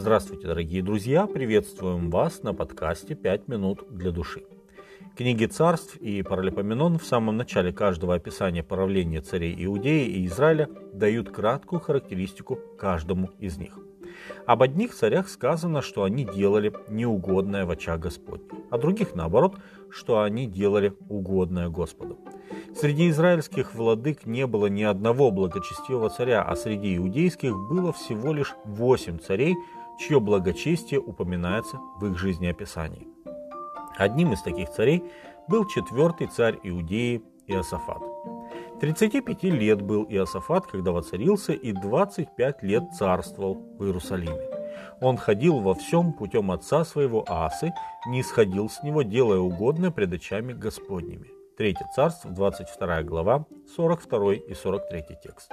Здравствуйте, дорогие друзья! Приветствуем вас на подкасте «Пять минут для души». Книги царств и Паралипоменон в самом начале каждого описания правления царей Иудеи и Израиля дают краткую характеристику каждому из них. Об одних царях сказано, что они делали неугодное в очах Господь, а других наоборот, что они делали угодное Господу. Среди израильских владык не было ни одного благочестивого царя, а среди иудейских было всего лишь восемь царей, чье благочестие упоминается в их жизнеописании. Одним из таких царей был четвертый царь Иудеи Иосафат. 35 лет был Иосафат, когда воцарился, и 25 лет царствовал в Иерусалиме. Он ходил во всем путем отца своего Асы, не сходил с него, делая угодное пред очами Господними. Третье царство, 22 глава, 42 и 43 текст.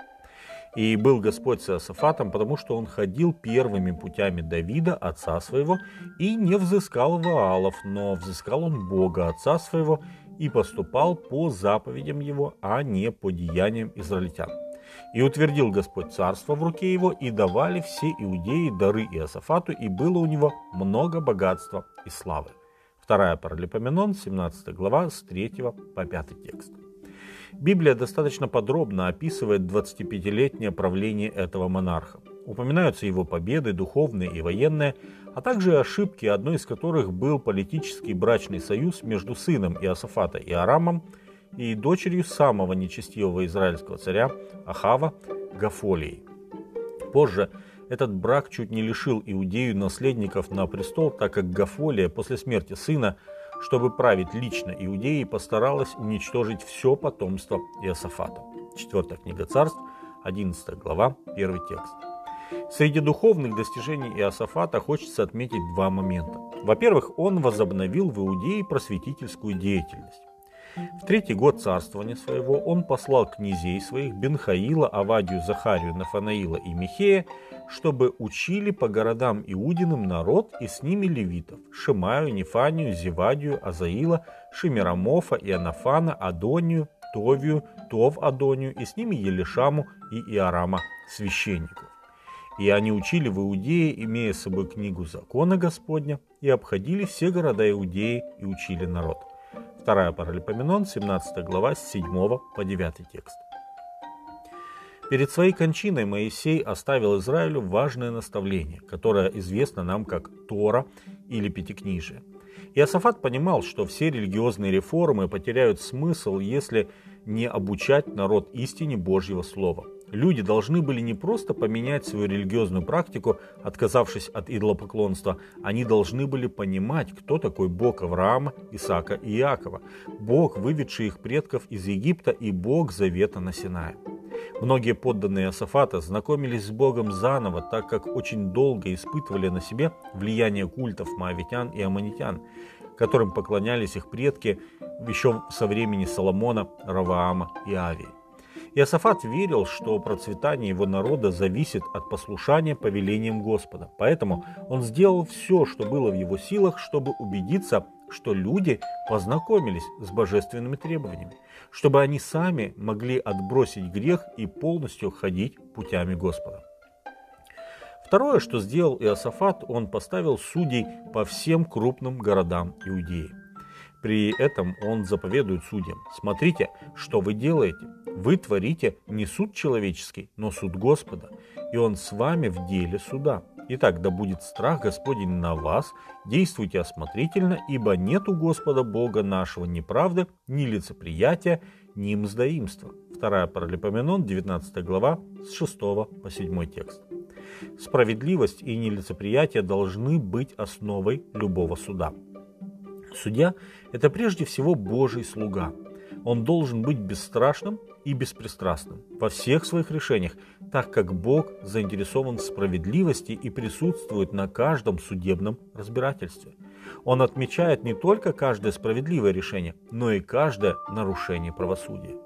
И был Господь с Иосафатом, потому что он ходил первыми путями Давида, отца своего, и не взыскал Ваалов, но взыскал он Бога, отца своего, и поступал по заповедям его, а не по деяниям израильтян. И утвердил Господь царство в руке его, и давали все иудеи дары Иосафату, и было у него много богатства и славы. Вторая Паралипоменон, 17 глава, с 3 по 5 текст. Библия достаточно подробно описывает 25-летнее правление этого монарха. Упоминаются его победы, духовные и военные, а также ошибки, одной из которых был политический брачный союз между сыном Иосафата и Арамом и дочерью самого нечестивого израильского царя Ахава Гафолией. Позже этот брак чуть не лишил Иудею наследников на престол, так как Гафолия после смерти сына, чтобы править лично Иудеей, постаралась уничтожить все потомство Иосафата. Четвертая книга царств, 11 глава, первый текст. Среди духовных достижений Иосафата хочется отметить два момента. Во-первых, он возобновил в Иудее просветительскую деятельность. В третий год царствования своего он послал князей своих Бенхаила, Авадию, Захарию, Нафанаила и Михея, чтобы учили по городам Иудиным народ и с ними левитов, Шимаю, Нефанию, Зевадию, Азаила, Шимирамофа, Иоаннафана, Адонию, Товию, Тов Адонию и с ними Елишаму и Иорама священников. И они учили в Иудее, имея с собой книгу закона Господня, и обходили все города Иудеи и учили народ. Вторая Паралипоменон, 17 глава, с 7 по 9 текст. Перед своей кончиной Моисей оставил Израилю важное наставление, которое известно нам как Тора или Пятикнижие. Иосафат понимал, что все религиозные реформы потеряют смысл, если не обучать народ истине Божьего Слова. Люди должны были не просто поменять свою религиозную практику, отказавшись от идолопоклонства, они должны были понимать, кто такой Бог Авраама, Исаака и Иакова, Бог, выведший их предков из Египта и Бог Завета на Синае. Многие подданные Асафата знакомились с Богом заново, так как очень долго испытывали на себе влияние культов маавитян и аммонитян, которым поклонялись их предки еще со времени Соломона, Раваама и Авии. Иосафат верил, что процветание его народа зависит от послушания повелениям Господа. Поэтому он сделал все, что было в его силах, чтобы убедиться, что люди познакомились с божественными требованиями, чтобы они сами могли отбросить грех и полностью ходить путями Господа. Второе, что сделал Иосафат, он поставил судей по всем крупным городам Иудеи. При этом он заповедует судьям, смотрите, что вы делаете, вы творите не суд человеческий, но суд Господа, и Он с вами в деле суда. Итак, да будет страх Господень на вас, действуйте осмотрительно, ибо нет у Господа Бога нашего ни правды, ни лицеприятия, ни мздоимства. Вторая Паралипоменон, 19 глава, с 6 по 7 текст. Справедливость и нелицеприятие должны быть основой любого суда. Судья – это прежде всего Божий слуга. Он должен быть бесстрашным и беспристрастным во всех своих решениях, так как Бог заинтересован в справедливости и присутствует на каждом судебном разбирательстве. Он отмечает не только каждое справедливое решение, но и каждое нарушение правосудия.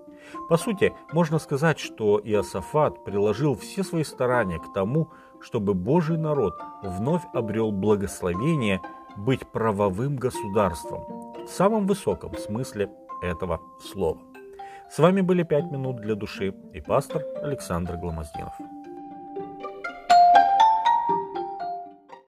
По сути, можно сказать, что Иосафат приложил все свои старания к тому, чтобы Божий народ вновь обрел благословение быть правовым государством в самом высоком смысле этого слова. С вами были «Пять минут для души» и пастор Александр Гломоздинов.